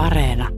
Areena.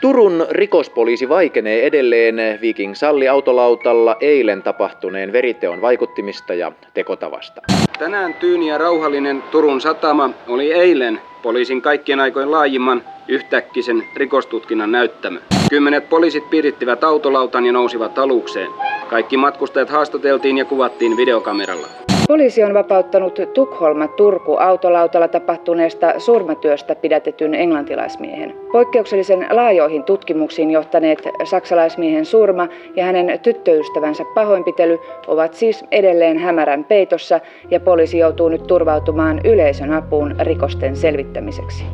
Turun rikospoliisi vaikenee edelleen Viking Salli autolautalla eilen tapahtuneen veriteon vaikuttimista ja tekotavasta. Tänään tyyni ja rauhallinen Turun satama oli eilen poliisin kaikkien aikojen laajimman yhtäkkisen rikostutkinnan näyttämö. Kymmenet poliisit piirittivät autolautan ja nousivat alukseen. Kaikki matkustajat haastateltiin ja kuvattiin videokameralla. Poliisi on vapauttanut Tukholma-Turku autolautalla tapahtuneesta surmatyöstä pidätetyn englantilaismiehen. Poikkeuksellisen laajoihin tutkimuksiin johtaneet saksalaismiehen surma ja hänen tyttöystävänsä pahoinpitely ovat siis edelleen hämärän peitossa ja poliisi joutuu nyt turvautumaan yleisön apuun rikosten selvittämiseksi.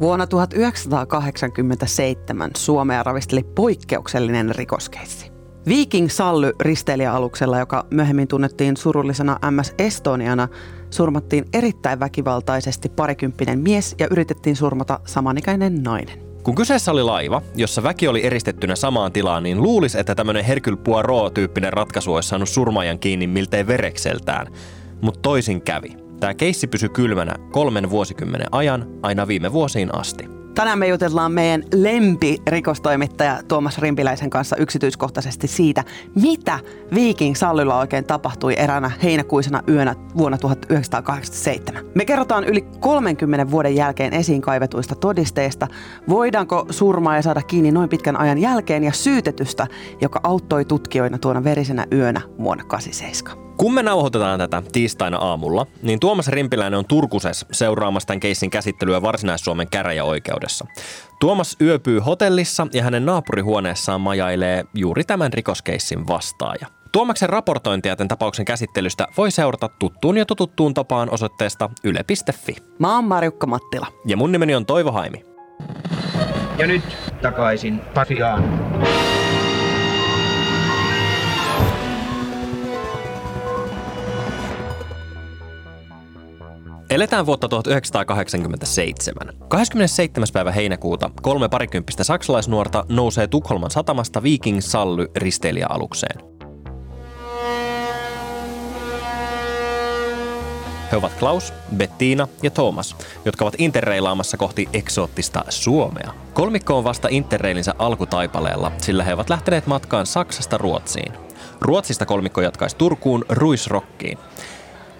Vuonna 1987 Suomea ravisteli poikkeuksellinen rikoskeissi. Viking Sally risteilijäaluksella, joka myöhemmin tunnettiin surullisena MS Estoniana, surmattiin erittäin väkivaltaisesti parikymppinen mies ja yritettiin surmata samanikäinen nainen. Kun kyseessä oli laiva, jossa väki oli eristettynä samaan tilaan, niin luulisi, että tämmöinen Hercule Poirot-tyyppinen ratkaisu olisi saanut surmaajan kiinni miltei verekseltään. Mutta toisin kävi. Tämä keissi pysyi kylmänä kolmen vuosikymmenen ajan aina viime vuosiin asti. Tänään me jutellaan meidän lempirikostoimittaja Tuomas Rimpiläisen kanssa yksityiskohtaisesti siitä, mitä Viking Sallylla oikein tapahtui eräänä heinäkuisena yönä vuonna 1987. Me kerrotaan yli 30 vuoden jälkeen esiin kaivetuista todisteista, voidaanko surmaa saada kiinni noin pitkän ajan jälkeen ja syytetystä, joka auttoi tutkijoina tuona verisenä yönä vuonna 87. Kun me nauhoitetaan tätä tiistaina aamulla, niin Tuomas Rimpiläinen on Turkuses seuraamassa tämän keissin käsittelyä Varsinais-Suomen käräjäoikeudessa. Tuomas yöpyy hotellissa ja hänen naapurihuoneessaan majailee juuri tämän rikoskeissin vastaaja. Tuomaksen raportointia tämän tapauksen käsittelystä voi seurata tuttuun ja tututtuun tapaan osoitteesta yle.fi. Mä oon Marjukka Mattila. Ja mun nimeni on Toivo Haimi. Ja nyt takaisin Pasiaan. Eletään vuotta 1987. 27. päivä heinäkuuta kolme parikymppistä saksalaisnuorta nousee Tukholman satamasta Viking Sally risteilijäalukseen. He ovat Klaus, Bettina ja Thomas, jotka ovat interreilaamassa kohti eksoottista Suomea. Kolmikko on vasta interreilinsä alkutaipaleella, sillä he ovat lähteneet matkaan Saksasta Ruotsiin. Ruotsista kolmikko jatkaisi Turkuun Ruisrokkiin.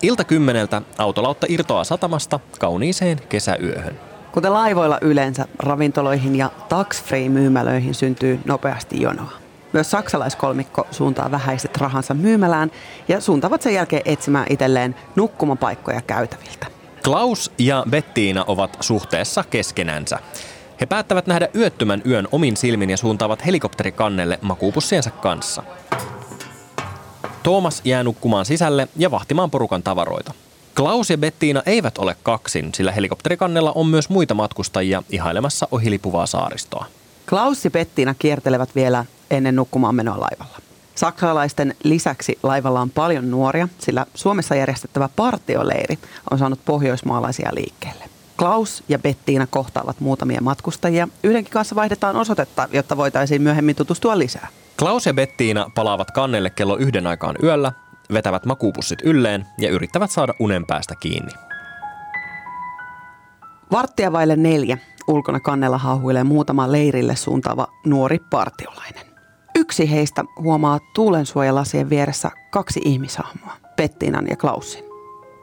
Ilta kymmeneltä autolautta irtoaa satamasta kauniiseen kesäyöhön. Kuten laivoilla yleensä, ravintoloihin ja tax-free-myymälöihin syntyy nopeasti jonoa. Myös saksalaiskolmikko suuntaa vähäiset rahansa myymälään ja suuntaavat sen jälkeen etsimään itselleen nukkumapaikkoja käytäviltä. Klaus ja Bettiina ovat suhteessa keskenänsä. He päättävät nähdä yöttömän yön omin silmin ja suuntaavat helikopterikannelle makuupussiensa kanssa. Thomas jää nukkumaan sisälle ja vahtimaan porukan tavaroita. Klaus ja Bettiina eivät ole kaksin, sillä helikopterikannella on myös muita matkustajia ihailemassa ohilipuvaa saaristoa. Klaus ja Bettiina kiertelevät vielä ennen nukkumaan menoa laivalla. Saksalaisten lisäksi laivalla on paljon nuoria, sillä Suomessa järjestettävä partioleiri on saanut pohjoismaalaisia liikkeelle. Klaus ja Bettiina kohtaavat muutamia matkustajia. Yhdenkin kanssa vaihdetaan osoitetta, jotta voitaisiin myöhemmin tutustua lisää. Klaus ja Bettiina palaavat kannelle kello yhden aikaan yöllä, vetävät makuupussit ylleen ja yrittävät saada unen päästä kiinni. Varttia vaille neljä ulkona kannella hauhuilee muutama leirille suuntaava nuori partiolainen. Yksi heistä huomaa tuulensuojalasien vieressä kaksi ihmishahmoa, Pettinan ja Klausin.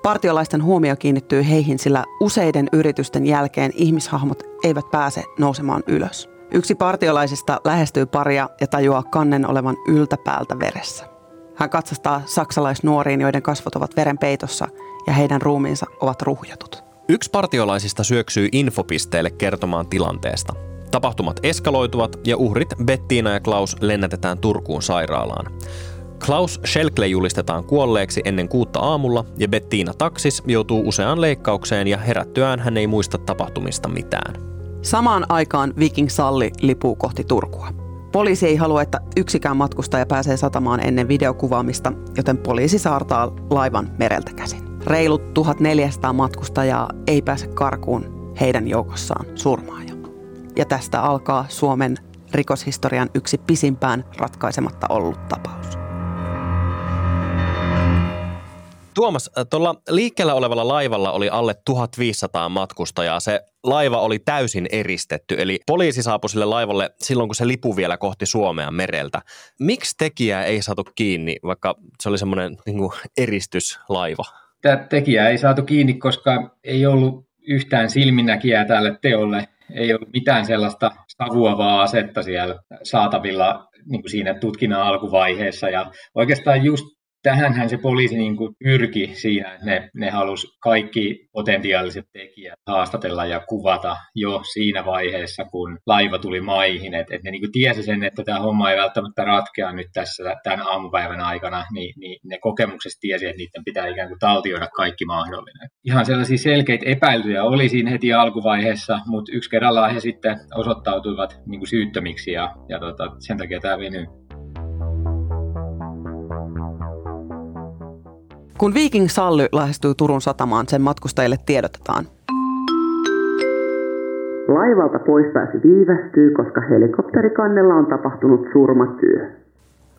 Partiolaisten huomio kiinnittyy heihin, sillä useiden yritysten jälkeen ihmishahmot eivät pääse nousemaan ylös. Yksi partiolaisista lähestyy paria ja tajuaa kannen olevan yltäpäältä veressä. Hän katsastaa saksalaisnuoriin, joiden kasvot ovat verenpeitossa ja heidän ruumiinsa ovat ruhjatut. Yksi partiolaisista syöksyy infopisteelle kertomaan tilanteesta. Tapahtumat eskaloituvat ja uhrit Bettina ja Klaus lennätetään Turkuun sairaalaan. Klaus Schelkle julistetaan kuolleeksi ennen kuutta aamulla ja Bettina Taksis joutuu useaan leikkaukseen ja herättyään hän ei muista tapahtumista mitään. Samaan aikaan Viking Salli lipuu kohti Turkua. Poliisi ei halua, että yksikään matkustaja pääsee satamaan ennen videokuvaamista, joten poliisi saartaa laivan mereltä käsin. Reilut 1400 matkustajaa ei pääse karkuun heidän joukossaan surmaaja. Ja tästä alkaa Suomen rikoshistorian yksi pisimpään ratkaisematta ollut tapaus. Tuomas, tuolla liikkeellä olevalla laivalla oli alle 1500 matkustajaa. Se laiva oli täysin eristetty, eli poliisi saapui sille laivalle silloin, kun se lipu vielä kohti Suomea mereltä. Miksi tekijää ei saatu kiinni, vaikka se oli semmoinen niin eristyslaiva? Tämä tekijä ei saatu kiinni, koska ei ollut yhtään silminnäkijää tälle teolle. Ei ollut mitään sellaista savuavaa asetta siellä saatavilla niin kuin siinä tutkinnan alkuvaiheessa. Ja oikeastaan just tähänhän se poliisi niin kuin pyrki siinä, että ne, ne halusi kaikki potentiaaliset tekijät haastatella ja kuvata jo siinä vaiheessa, kun laiva tuli maihin. Että et ne niin kuin tiesi sen, että tämä homma ei välttämättä ratkea nyt tässä tämän aamupäivän aikana, niin, niin ne kokemuksessa tiesi, että niiden pitää ikään kuin taltioida kaikki mahdollinen. Ihan sellaisia selkeitä epäilyjä oli siinä heti alkuvaiheessa, mutta yksi kerrallaan he sitten osoittautuivat niin kuin syyttömiksi ja, ja tota, sen takia tämä venyy. Kun Viking Sally lähestyy Turun satamaan, sen matkustajille tiedotetaan. Laivalta poistaisi viivästyy, koska helikopterikannella on tapahtunut surmatyö.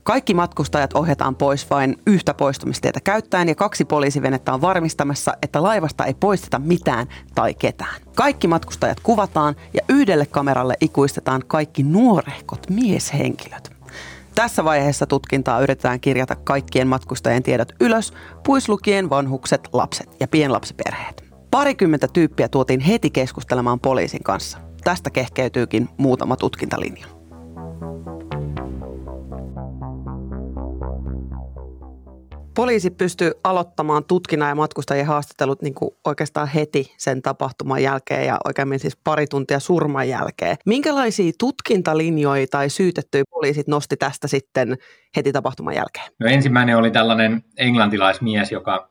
Kaikki matkustajat ohjataan pois vain yhtä poistumistietä käyttäen ja kaksi poliisivenettä on varmistamassa, että laivasta ei poisteta mitään tai ketään. Kaikki matkustajat kuvataan ja yhdelle kameralle ikuistetaan kaikki nuorehkot mieshenkilöt. Tässä vaiheessa tutkintaa yritetään kirjata kaikkien matkustajien tiedot ylös, puislukien vanhukset, lapset ja pienlapsiperheet. Parikymmentä tyyppiä tuotiin heti keskustelemaan poliisin kanssa. Tästä kehkeytyykin muutama tutkintalinja. Poliisi pystyy aloittamaan tutkinnan ja matkustajien haastattelut niin kuin oikeastaan heti sen tapahtuman jälkeen ja oikeammin siis pari tuntia surman jälkeen. Minkälaisia tutkintalinjoja tai syytettyjä poliisit nosti tästä sitten heti tapahtuman jälkeen? No ensimmäinen oli tällainen englantilaismies, joka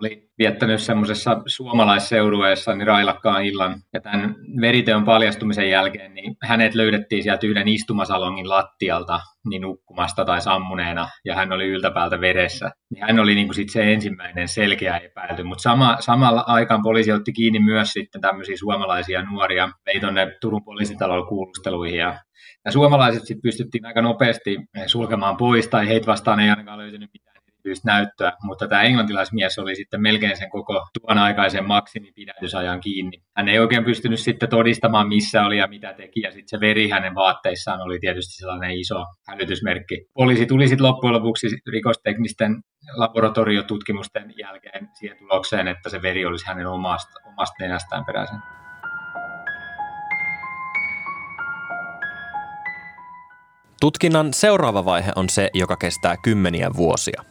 oli viettänyt semmoisessa suomalaisseurueessa niin railakkaan illan. Ja tämän veriteon paljastumisen jälkeen niin hänet löydettiin sieltä yhden istumasalongin lattialta niin nukkumasta tai sammuneena, ja hän oli yltäpäältä veressä. Niin hän oli niin kuin sit se ensimmäinen selkeä epäilty, mutta sama, samalla aikaan poliisi otti kiinni myös sitten tämmöisiä suomalaisia nuoria, vei tuonne Turun poliisitalolla kuulusteluihin, ja ja suomalaiset sitten pystyttiin aika nopeasti sulkemaan pois, tai heitä vastaan ei ainakaan löytynyt mitään erityistä näyttöä, mutta tämä englantilaismies oli sitten melkein sen koko tuon aikaisen maksimipidätysajan kiinni. Hän ei oikein pystynyt sitten todistamaan, missä oli ja mitä teki, ja sitten se veri hänen vaatteissaan oli tietysti sellainen iso hälytysmerkki. Poliisi tuli sitten loppujen lopuksi rikosteknisten laboratoriotutkimusten jälkeen siihen tulokseen, että se veri olisi hänen omasta, omasta nenästään peräisin. Tutkinnan seuraava vaihe on se, joka kestää kymmeniä vuosia.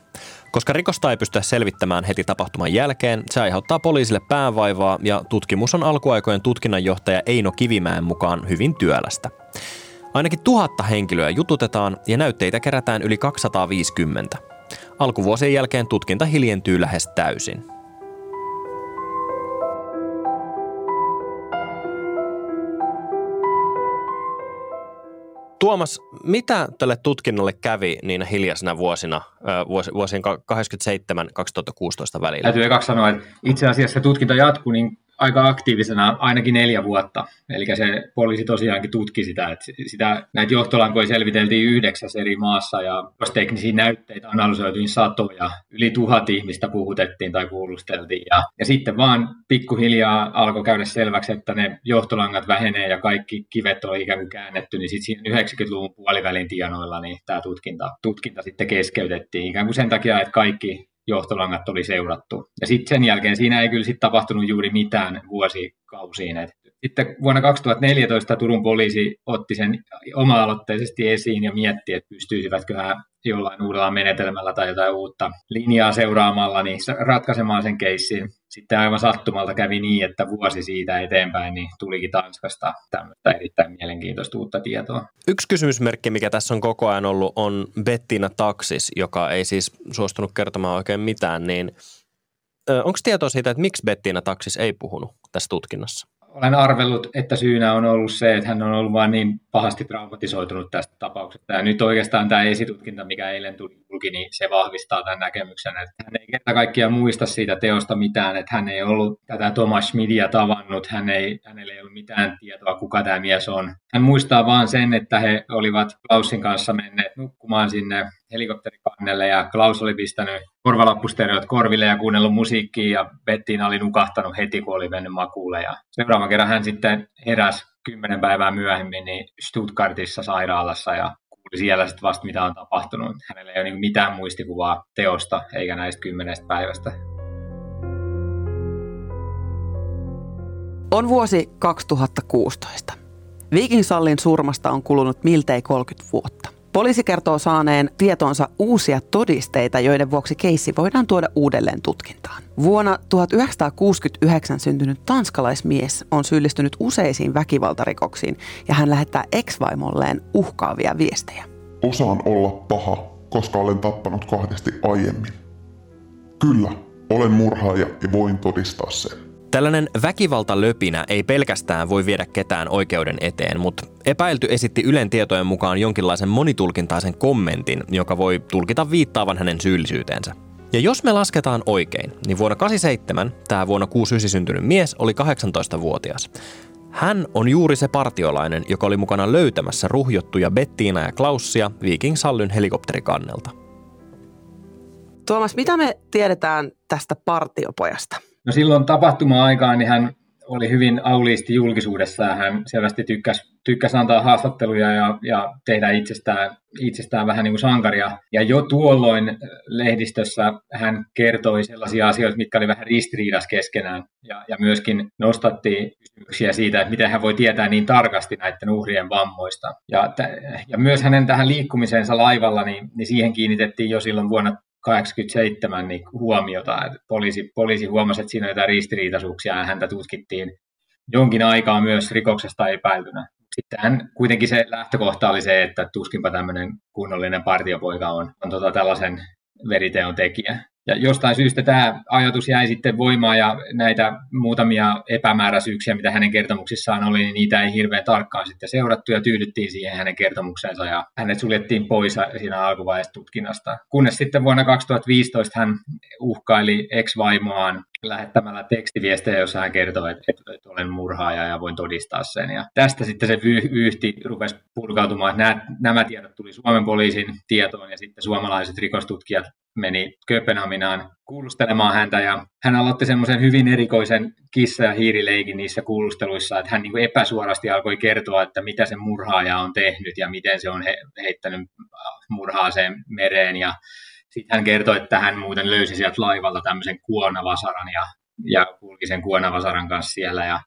Koska rikosta ei pystytä selvittämään heti tapahtuman jälkeen, se aiheuttaa poliisille päänvaivaa ja tutkimus on alkuaikojen tutkinnanjohtaja Eino Kivimäen mukaan hyvin työlästä. Ainakin tuhatta henkilöä jututetaan ja näytteitä kerätään yli 250. Alkuvuosien jälkeen tutkinta hiljentyy lähes täysin. Tuomas, mitä tälle tutkinnalle kävi niin hiljaisena vuosina, vuosien 87-2016 välillä? Täytyy ekaksi sanoa, että itse asiassa tutkinta jatkuu niin aika aktiivisena ainakin neljä vuotta. Eli se poliisi tosiaankin tutki sitä, että sitä, näitä johtolankoja selviteltiin yhdeksäs eri maassa ja teknisiä näytteitä analysoitiin satoja, yli tuhat ihmistä puhutettiin tai kuulusteltiin. Ja, ja sitten vaan pikkuhiljaa alkoi käydä selväksi, että ne johtolangat vähenee ja kaikki kivet oli ikään kuin käännetty, niin sitten siinä 90-luvun puolivälin tienoilla niin tämä tutkinta, tutkinta sitten keskeytettiin ikään kuin sen takia, että kaikki johtolangat oli seurattu. Ja sitten sen jälkeen siinä ei kyllä sit tapahtunut juuri mitään vuosikausiin. Et sitten vuonna 2014 Turun poliisi otti sen oma-aloitteisesti esiin ja mietti, että pystyisivätkö hän jollain uudella menetelmällä tai jotain uutta linjaa seuraamalla niin ratkaisemaan sen keissin. Sitten aivan sattumalta kävi niin, että vuosi siitä eteenpäin niin tulikin Tanskasta tämmöistä erittäin mielenkiintoista uutta tietoa. Yksi kysymysmerkki, mikä tässä on koko ajan ollut, on Bettina Taksis, joka ei siis suostunut kertomaan oikein mitään, niin onko tietoa siitä, että miksi Bettina Taksis ei puhunut tässä tutkinnassa? Olen arvellut, että syynä on ollut se, että hän on ollut vain niin pahasti traumatisoitunut tästä tapauksesta. Ja nyt oikeastaan tämä esitutkinta, mikä eilen tuli julki, niin se vahvistaa tämän näkemyksen, että hän ei kerta kaikkiaan muista siitä teosta mitään, että hän ei ollut tätä Thomas Schmidia tavannut, hän ei, hänellä ei ollut mitään tietoa, kuka tämä mies on. Hän muistaa vaan sen, että he olivat Klausin kanssa menneet nukkumaan sinne helikopterikannelle ja Klaus oli pistänyt korvalappustereot korville ja kuunnellut musiikkia ja Bettina oli nukahtanut heti, kun oli mennyt makuulle. Ja seuraavan kerran hän sitten heräsi kymmenen päivää myöhemmin niin Stuttgartissa sairaalassa ja siellä sitten vasta, mitä on tapahtunut. Hänellä ei ole niin mitään muistikuvaa teosta eikä näistä kymmenestä päivästä. On vuosi 2016. Viking Sallin surmasta on kulunut miltei 30 vuotta. Poliisi kertoo saaneen tietoonsa uusia todisteita, joiden vuoksi keissi voidaan tuoda uudelleen tutkintaan. Vuonna 1969 syntynyt tanskalaismies on syyllistynyt useisiin väkivaltarikoksiin ja hän lähettää ex-vaimolleen uhkaavia viestejä. Osaan olla paha, koska olen tappanut kahdesti aiemmin. Kyllä, olen murhaaja ja voin todistaa sen. Tällainen väkivaltalöpinä ei pelkästään voi viedä ketään oikeuden eteen, mutta epäilty esitti Ylen tietojen mukaan jonkinlaisen monitulkintaisen kommentin, joka voi tulkita viittaavan hänen syyllisyyteensä. Ja jos me lasketaan oikein, niin vuonna 87 tämä vuonna 69 syntynyt mies oli 18-vuotias. Hän on juuri se partiolainen, joka oli mukana löytämässä ruhjottuja Bettiina ja Klaussia Viking Sallyn helikopterikannelta. Tuomas, mitä me tiedetään tästä partiopojasta? No silloin tapahtuma-aikaan niin hän oli hyvin auliisti julkisuudessa ja hän selvästi tykkäsi, tykkäsi antaa haastatteluja ja, ja tehdä itsestään, itsestään vähän niin kuin sankaria. Ja jo tuolloin lehdistössä hän kertoi sellaisia asioita, mitkä oli vähän ristiriidassa keskenään ja, ja myöskin nostatti kysymyksiä siitä, että miten hän voi tietää niin tarkasti näiden uhrien vammoista. Ja, ja myös hänen tähän liikkumiseensa laivalla, niin, niin siihen kiinnitettiin jo silloin vuonna 87 niin huomiota. Poliisi, poliisi huomasi, että siinä on jotain ristiriitaisuuksia ja häntä tutkittiin jonkin aikaa myös rikoksesta epäiltynä. Sitten hän, kuitenkin se lähtökohta oli se, että tuskinpa tämmöinen kunnollinen partiopoika on, on tota tällaisen veriteon tekijä. Ja jostain syystä tämä ajatus jäi sitten voimaan ja näitä muutamia epämääräisyyksiä, mitä hänen kertomuksissaan oli, niin niitä ei hirveän tarkkaan sitten seurattu ja tyydyttiin siihen hänen kertomuksensa ja hänet suljettiin pois siinä alkuvaiheessa tutkinnasta. Kunnes sitten vuonna 2015 hän uhkaili ex-vaimoaan lähettämällä tekstiviestejä, jossa hän kertoi, että, että olen murhaaja ja voin todistaa sen. Ja tästä sitten se vyyhti rupesi purkautumaan, että nämä, nämä tiedot tuli Suomen poliisin tietoon ja sitten suomalaiset rikostutkijat meni Kööpenhaminaan kuulustelemaan häntä ja hän aloitti semmoisen hyvin erikoisen kissa- ja hiirileikin niissä kuulusteluissa, että hän niin epäsuorasti alkoi kertoa, että mitä se murhaaja on tehnyt ja miten se on he, heittänyt murhaaseen mereen. Ja sitten hän kertoi, että hän muuten löysi sieltä laivalta tämmöisen kuonavasaran ja, ja kulki sen kuonavasaran kanssa siellä ja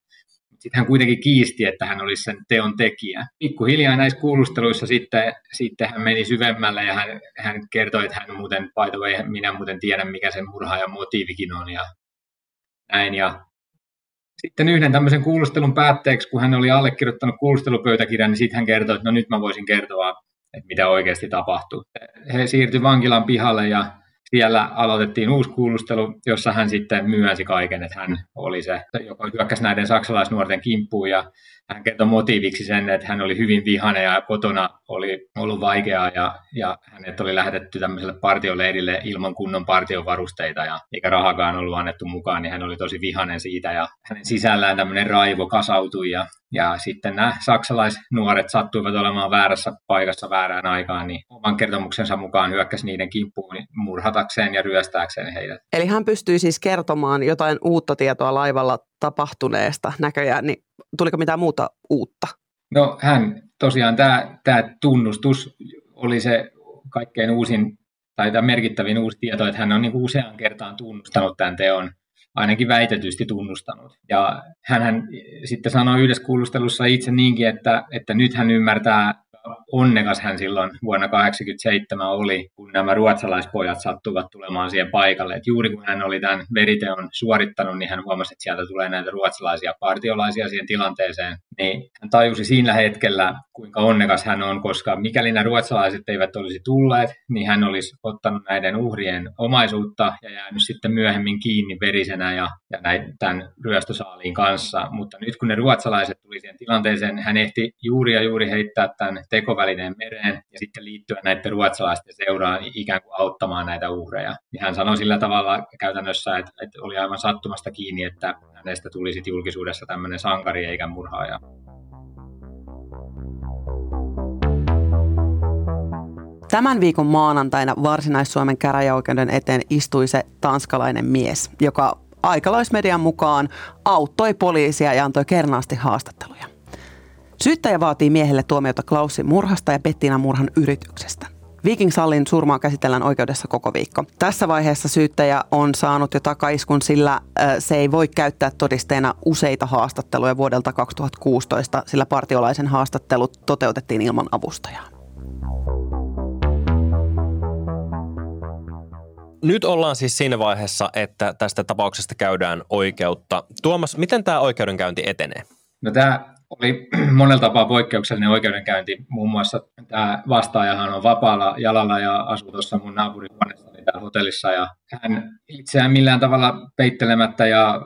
sitten hän kuitenkin kiisti, että hän olisi sen teon tekijä. Pikkuhiljaa näissä kuulusteluissa sitten, sitten hän meni syvemmälle ja hän, hän kertoi, että hän muuten, by the way, minä muuten tiedän, mikä sen murhaajan motiivikin on ja näin. Ja sitten yhden tämmöisen kuulustelun päätteeksi, kun hän oli allekirjoittanut kuulustelupöytäkirjan, niin sitten hän kertoi, että no nyt mä voisin kertoa, että mitä oikeasti tapahtuu. He siirtyi vankilan pihalle ja siellä aloitettiin uusi kuulustelu, jossa hän sitten myönsi kaiken, että hän oli se, joka hyökkäsi näiden saksalaisnuorten kimppuun. Ja hän kertoi motiiviksi sen, että hän oli hyvin vihane ja kotona oli ollut vaikeaa ja, ja hänet oli lähetetty tämmöiselle partioleirille ilman kunnon partiovarusteita. Ja eikä rahakaan ollut annettu mukaan, niin hän oli tosi vihanen siitä. Ja hänen sisällään tämmöinen raivo kasautui. Ja, ja sitten nämä saksalaisnuoret sattuivat olemaan väärässä paikassa väärään aikaan, niin oman kertomuksensa mukaan hyökkäsi niiden kimppuun murhatakseen ja ryöstääkseen heidät. Eli hän pystyi siis kertomaan jotain uutta tietoa laivalla tapahtuneesta näköjään, niin tuliko mitään muuta uutta? No hän tosiaan tämä, tämä tunnustus oli se kaikkein uusin tai tämä merkittävin uusi tieto, että hän on niin usean kertaan tunnustanut tämän teon, ainakin väitetysti tunnustanut. Ja hän sitten sanoi yhdessä kuulustelussa itse niinkin, että, että nyt hän ymmärtää onnekas hän silloin vuonna 1987 oli, kun nämä ruotsalaispojat sattuvat tulemaan siihen paikalle. Et juuri kun hän oli tämän veriteon suorittanut, niin hän huomasi, että sieltä tulee näitä ruotsalaisia partiolaisia siihen tilanteeseen. Niin hän tajusi siinä hetkellä, kuinka onnekas hän on, koska mikäli nämä ruotsalaiset eivät olisi tulleet, niin hän olisi ottanut näiden uhrien omaisuutta ja jäänyt sitten myöhemmin kiinni verisenä ja, ja näin, tämän ryöstösaaliin kanssa. Mutta nyt kun ne ruotsalaiset tuli siihen tilanteeseen, hän ehti juuri ja juuri heittää tämän tekovälineen mereen ja sitten liittyä näiden ruotsalaisten seuraan ikään kuin auttamaan näitä uhreja. Niin hän sanoi sillä tavalla käytännössä, että, että oli aivan sattumasta kiinni, että hänestä tuli sitten julkisuudessa tämmöinen sankari eikä murhaaja. Tämän viikon maanantaina Varsinais-Suomen käräjäoikeuden eteen istui se tanskalainen mies, joka aikalaismedian mukaan auttoi poliisia ja antoi kernaasti haastatteluja. Syyttäjä vaatii miehelle tuomiota Klausin murhasta ja Bettina murhan yrityksestä. Viking Sallin surmaa käsitellään oikeudessa koko viikko. Tässä vaiheessa syyttäjä on saanut jo takaiskun, sillä se ei voi käyttää todisteena useita haastatteluja vuodelta 2016, sillä partiolaisen haastattelut toteutettiin ilman avustajaa. Nyt ollaan siis siinä vaiheessa, että tästä tapauksesta käydään oikeutta. Tuomas, miten tämä oikeudenkäynti etenee? No tämä oli monella tapaa poikkeuksellinen oikeudenkäynti. Muun muassa tämä vastaajahan on vapaalla jalalla ja asuu tuossa mun naapurihuoneessa täällä hotellissa. Ja hän itseään millään tavalla peittelemättä ja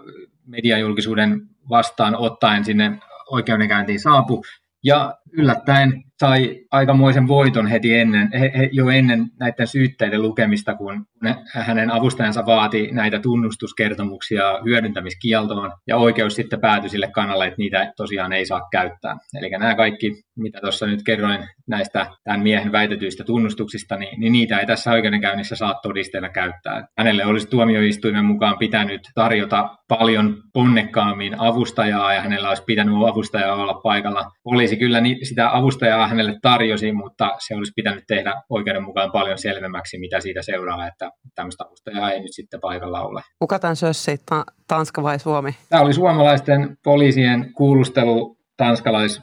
mediajulkisuuden vastaan ottaen sinne oikeudenkäyntiin saapui. Ja yllättäen sai aikamoisen voiton heti ennen, he, he, jo ennen näiden syytteiden lukemista, kun ne, hänen avustajansa vaati näitä tunnustuskertomuksia hyödyntämiskieltoon, ja oikeus sitten päätyi sille kannalle, että niitä tosiaan ei saa käyttää. Eli nämä kaikki, mitä tuossa nyt kerroin näistä tämän miehen väitetyistä tunnustuksista, niin, niin niitä ei tässä oikeudenkäynnissä saa todisteena käyttää. Hänelle olisi tuomioistuimen mukaan pitänyt tarjota paljon ponnekkaammin avustajaa, ja hänellä olisi pitänyt avustajaa olla paikalla. Poliisi kyllä sitä avustajaa hänelle tarjosi, mutta se olisi pitänyt tehdä oikeuden mukaan paljon selvemmäksi, mitä siitä seuraa, että tämmöistä avustajaa ei nyt sitten paikalla ole. Kuka tämän sössi, Tanska vai Suomi? Tämä oli suomalaisten poliisien kuulustelu tanskalais,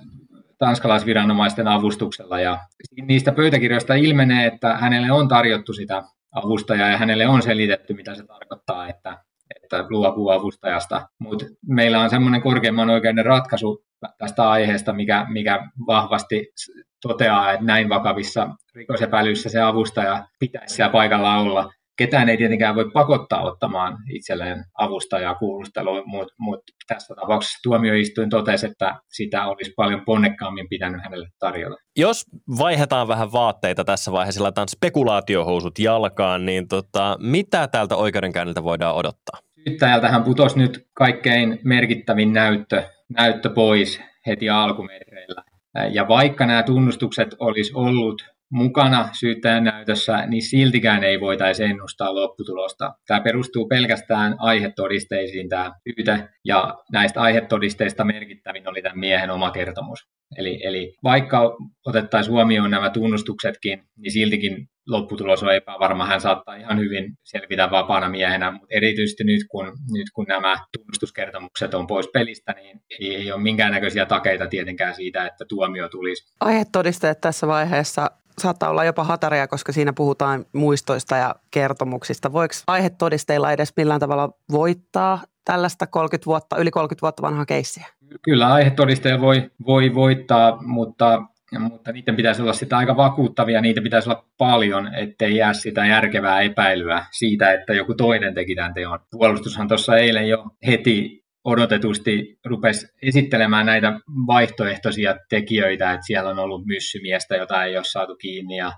tanskalaisviranomaisten avustuksella ja niistä pöytäkirjoista ilmenee, että hänelle on tarjottu sitä avustajaa ja hänelle on selitetty, mitä se tarkoittaa, että että luopuu avustajasta. Mutta meillä on semmoinen korkeimman oikeuden ratkaisu tästä aiheesta, mikä, mikä vahvasti toteaa, että näin vakavissa rikosepäilyissä se avustaja pitäisi siellä paikalla olla. Ketään ei tietenkään voi pakottaa ottamaan itselleen avustajaa kuulusteluun, mutta mut tässä tapauksessa tuomioistuin totesi, että sitä olisi paljon ponnekkaammin pitänyt hänelle tarjota. Jos vaihdetaan vähän vaatteita tässä vaiheessa, laitetaan spekulaatiohousut jalkaan, niin tota, mitä tältä oikeudenkäynniltä voidaan odottaa? Syyttäjältähän putosi nyt kaikkein merkittävin näyttö, näyttö pois heti alkumetreillä. Ja vaikka nämä tunnustukset olisi ollut mukana syyttäjän näytössä, niin siltikään ei voitaisi ennustaa lopputulosta. Tämä perustuu pelkästään aihetodisteisiin tämä syyte, ja näistä aihetodisteista merkittävin oli tämän miehen oma kertomus. Eli, eli vaikka otettaisiin huomioon nämä tunnustuksetkin, niin siltikin lopputulos on epävarma. Hän saattaa ihan hyvin selvitä vapaana miehenä, mutta erityisesti nyt kun, nyt kun nämä tunnustuskertomukset on pois pelistä, niin ei, ei ole minkäännäköisiä takeita tietenkään siitä, että tuomio tulisi. Aihetodisteet tässä vaiheessa saattaa olla jopa hataria, koska siinä puhutaan muistoista ja kertomuksista. Voiko aihetodisteilla edes millään tavalla voittaa tällaista 30 vuotta, yli 30 vuotta vanhaa keissiä? Kyllä aihetodisteja voi, voi voittaa, mutta mutta niiden pitäisi olla sitä aika vakuuttavia, niitä pitäisi olla paljon, ettei jää sitä järkevää epäilyä siitä, että joku toinen teki tämän teon. Puolustushan tuossa eilen jo heti odotetusti rupesi esittelemään näitä vaihtoehtoisia tekijöitä, että siellä on ollut myssymiestä, jota ei ole saatu kiinni, ja,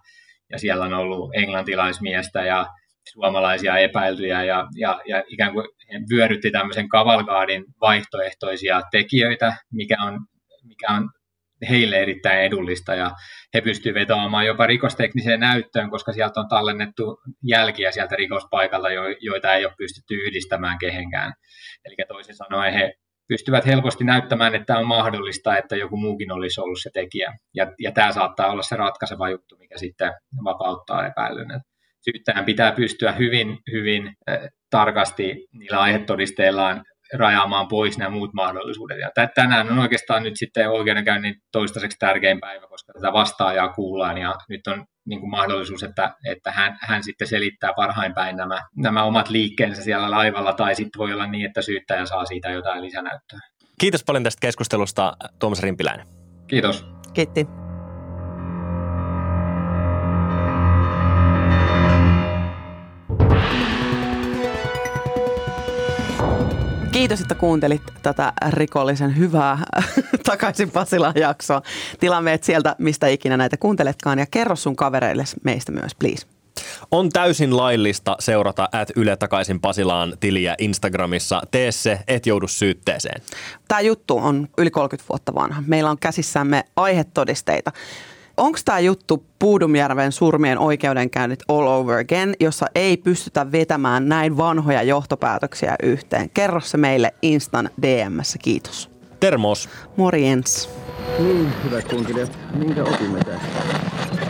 ja siellä on ollut englantilaismiestä ja suomalaisia epäiltyjä, ja, ja, ja ikään kuin he vyörytti tämmöisen kavalkaadin vaihtoehtoisia tekijöitä, mikä on, mikä on heille erittäin edullista ja he pystyvät vetoamaan jopa rikostekniseen näyttöön, koska sieltä on tallennettu jälkiä sieltä rikospaikalta, joita ei ole pystytty yhdistämään kehenkään. Eli toisin sanoen he pystyvät helposti näyttämään, että on mahdollista, että joku muukin olisi ollut se tekijä. Ja, ja tämä saattaa olla se ratkaiseva juttu, mikä sitten vapauttaa epäilyn. Syyttäjän pitää pystyä hyvin, hyvin äh, tarkasti niillä aihetodisteillaan rajaamaan pois nämä muut mahdollisuudet. Ja tänään on oikeastaan nyt sitten oikeudenkäynnin toistaiseksi tärkein päivä, koska tätä vastaajaa kuullaan ja nyt on niin kuin mahdollisuus, että, että hän, hän sitten selittää parhain päin nämä, nämä omat liikkeensä siellä laivalla tai sitten voi olla niin, että syyttäjä saa siitä jotain lisänäyttöä. Kiitos paljon tästä keskustelusta Tuomas Rimpiläinen. Kiitos. Kiitti. Kiitos, että kuuntelit tätä rikollisen hyvää takaisin Pasilaan jaksoa. Tilaa meidät sieltä, mistä ikinä näitä kuunteletkaan ja kerro sun kavereille meistä myös, please. On täysin laillista seurata at Yle takaisin Pasilaan tiliä Instagramissa. Tee se, et joudu syytteeseen. Tämä juttu on yli 30 vuotta vanha. Meillä on käsissämme aihetodisteita. Onko tämä juttu Puudumjärven surmien oikeudenkäynnit all over again, jossa ei pystytä vetämään näin vanhoja johtopäätöksiä yhteen? Kerro se meille Instan DMssä. Kiitos. Termos. Morjens. Niin, hyvät kuuntelijat, minkä opimme tästä?